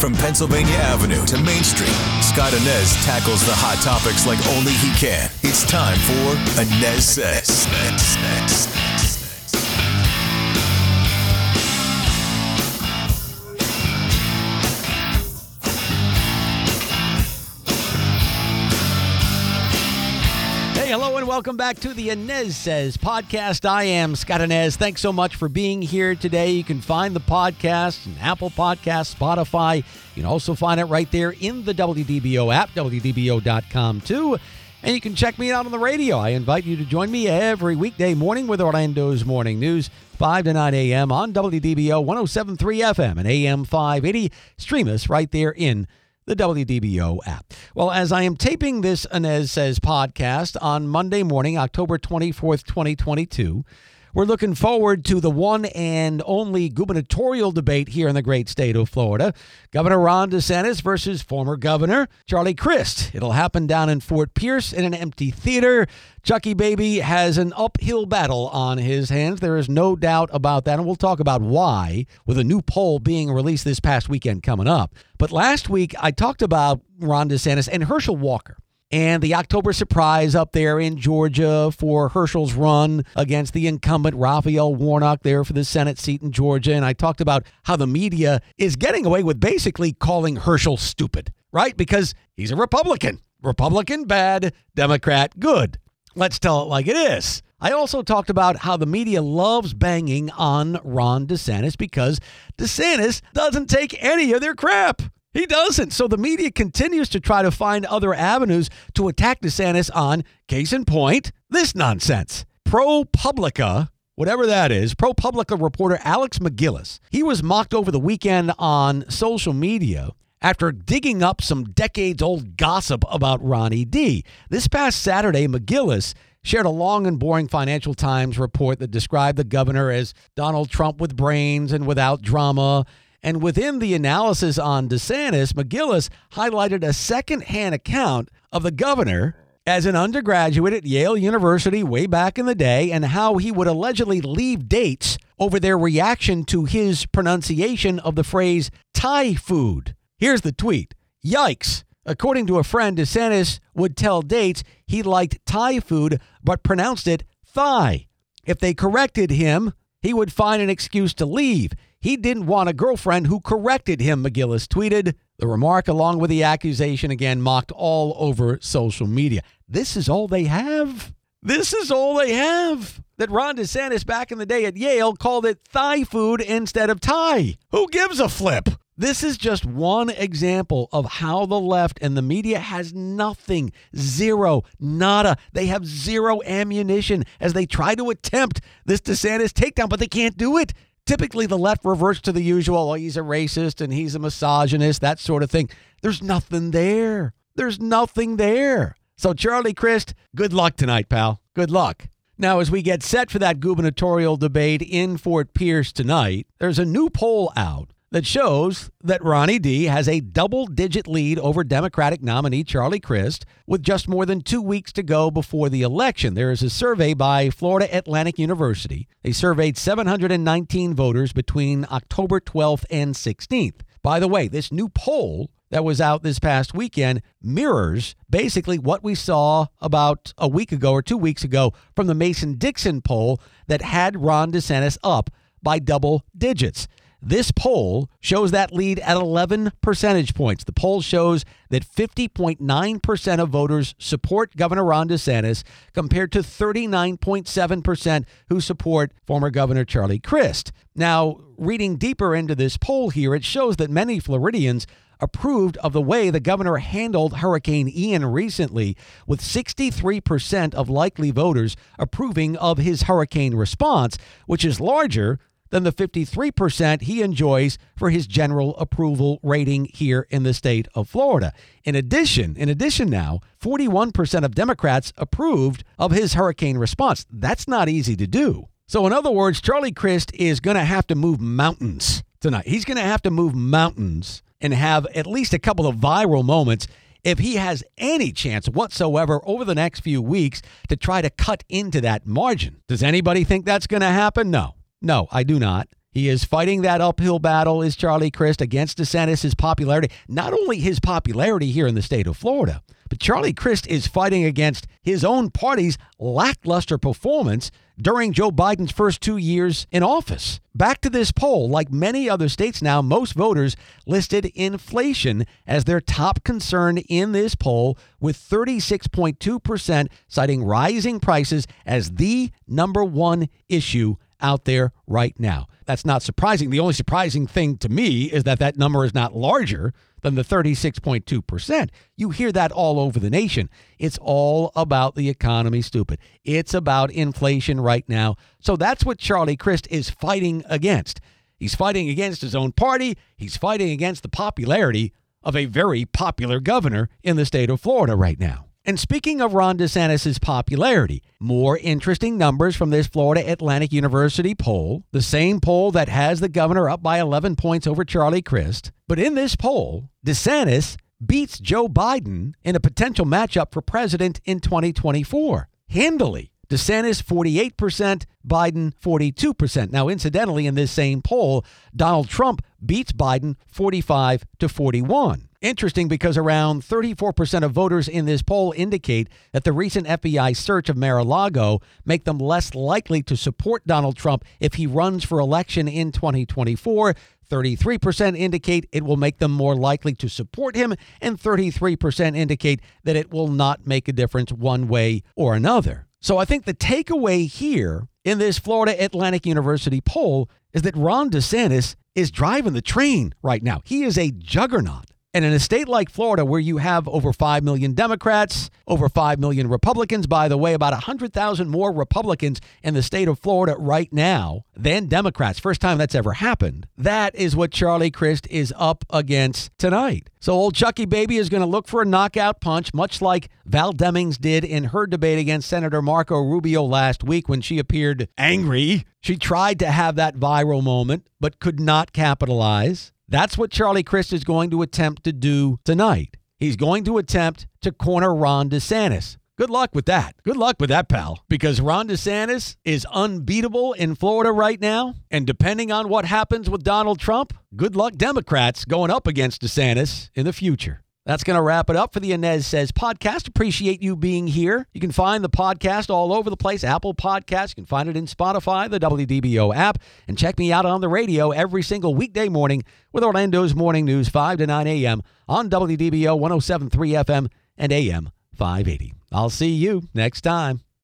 From Pennsylvania Avenue to Main Street, Scott Anez tackles the hot topics like only he can. It's time for Anez Sez. Welcome back to the Anez Sez podcast. I am Scott Anez. Thanks so much for being here today. You can find the podcast on Apple Podcasts, Spotify. You can also find it right there in the WDBO app, WDBO.com too. And you can check me out on the radio. I invite you to join me every weekday morning with Orlando's Morning News, 5 to 9 a.m. on WDBO 1073 FM and AM 580. Stream us right there in the WDBO app. Well, as I am taping this Anez Sez podcast on Monday morning, October 24th, 2022, we're looking forward to the one and only gubernatorial debate here in the great state of Florida. Governor Ron DeSantis versus former Governor Charlie Crist. It'll happen down in Fort Pierce in an empty theater. Chucky Baby has an uphill battle on his hands. There is no doubt about that. And we'll talk about why with a new poll being released this past weekend coming up. But last week, I talked about Ron DeSantis and Herschel Walker and the October surprise up there in Georgia for Herschel's run against the incumbent Raphael Warnock there for the Senate seat in Georgia. And I talked about how the media is getting away with basically calling Herschel stupid, right? Because he's a Republican. Republican bad, Democrat good. Let's tell it like it is. I also talked about how the media loves banging on Ron DeSantis because DeSantis doesn't take any of their crap. He doesn't. So the media continues to try to find other avenues to attack DeSantis on, case in point, this nonsense. ProPublica, whatever that is, ProPublica reporter Alex MacGillis, he was mocked over the weekend on social media after digging up some decades old gossip about Ronnie D. This past Saturday, MacGillis shared a long and boring Financial Times report that described the governor as Donald Trump with brains and without drama. And within the analysis on DeSantis, MacGillis highlighted a second-hand account of the governor as an undergraduate at Yale University way back in the day and how he would allegedly leave dates over their reaction to his pronunciation of the phrase Thai food. Here's the tweet. Yikes. According to a friend, DeSantis would tell dates he liked Thai food but pronounced it thigh. If they corrected him, he would find an excuse to leave. He didn't want a girlfriend who corrected him, MacGillis tweeted. The remark, along with the accusation, again mocked all over social media. This is all they have. This is all they have. That Ron DeSantis back in the day at Yale called it Thai food instead of Thai. Who gives a flip? This is just one example of how the left and the media has nothing, zero, nada. They have zero ammunition as they try to attempt this DeSantis takedown, but they can't do it. Typically, the left reverts to the usual oh, he's a racist and he's a misogynist, that sort of thing. There's nothing there. There's nothing there. So, Charlie Crist, good luck tonight, pal. Good luck. Now, as we get set for that gubernatorial debate in Fort Pierce tonight, there's a new poll out that shows that Ronnie D has a double digit lead over Democratic nominee Charlie Crist with just more than two weeks to go before the election. There is a survey by Florida Atlantic University. They surveyed 719 voters between October 12th and 16th. By the way, this new poll that was out this past weekend mirrors basically what we saw about a week ago or two weeks ago from the Mason Dixon poll that had Ron DeSantis up by double digits. This poll shows that lead at 11 percentage points. The poll shows that 50.9% of voters support Governor Ron DeSantis compared to 39.7% who support former Governor Charlie Crist. Now, reading deeper into this poll here, it shows that many Floridians approved of the way the governor handled Hurricane Ian recently, with 63% of likely voters approving of his hurricane response, which is larger than the 53% he enjoys for his general approval rating here in the state of Florida. In addition, in addition now, 41% of Democrats approved of his hurricane response. That's not easy to do. So in other words, Charlie Crist is going to have to move mountains tonight. He's going to have to move mountains and have at least a couple of viral moments if he has any chance whatsoever over the next few weeks to try to cut into that margin. Does anybody think that's going to happen? No. No, I do not. He is fighting that uphill battle, is Charlie Crist, against DeSantis' popularity. Not only his popularity here in the state of Florida, but Charlie Crist is fighting against his own party's lackluster performance during Joe Biden's first two years in office. Back to this poll, like many other states now, most voters listed inflation as their top concern in this poll, with 36.2% citing rising prices as the number one issue out there right now. That's not surprising. The only surprising thing to me is that that number is not larger than the 36.2%. You hear that all over the nation. It's all about the economy, stupid. It's about inflation right now. So that's what Charlie Crist is fighting against. He's fighting against his own party, he's fighting against the popularity of a very popular governor in the state of Florida right now. And speaking of Ron DeSantis' popularity, more interesting numbers from this Florida Atlantic University poll, the same poll that has the governor up by 11 points over Charlie Crist. But in this poll, DeSantis beats Joe Biden in a potential matchup for president in 2024 handily. DeSantis 48%, Biden 42%. Now, incidentally, in this same poll, Donald Trump beats Biden 45 to 41. Interesting because around 34% of voters in this poll indicate that the recent FBI search of Mar-a-Lago make them less likely to support Donald Trump if he runs for election in 2024. 33% indicate it will make them more likely to support him, and 33% indicate that it will not make a difference one way or another. So I think the takeaway here in this Florida Atlantic University poll is that Ron DeSantis is driving the train right now. He is a juggernaut. And in a state like Florida, where you have over 5 million Democrats, over 5 million Republicans, by the way, about 100,000 more Republicans in the state of Florida right now than Democrats, first time that's ever happened, that is what Charlie Crist is up against tonight. So old Chucky Baby is going to look for a knockout punch, much like Val Demings did in her debate against Senator Marco Rubio last week when she appeared angry. She tried to have that viral moment, but could not capitalize. That's what Charlie Crist is going to attempt to do tonight. He's going to attempt to corner Ron DeSantis. Good luck with that. Good luck with that, pal, because Ron DeSantis is unbeatable in Florida right now. And depending on what happens with Donald Trump, good luck, Democrats, going up against DeSantis in the future. That's going to wrap it up for the Anez Sez podcast. Appreciate you being here. You can find the podcast all over the place Apple Podcasts. You can find it in Spotify, the WDBO app, and check me out on the radio every single weekday morning with Orlando's Morning News, 5 to 9 a.m. on WDBO 1073 FM and AM 580. I'll see you next time.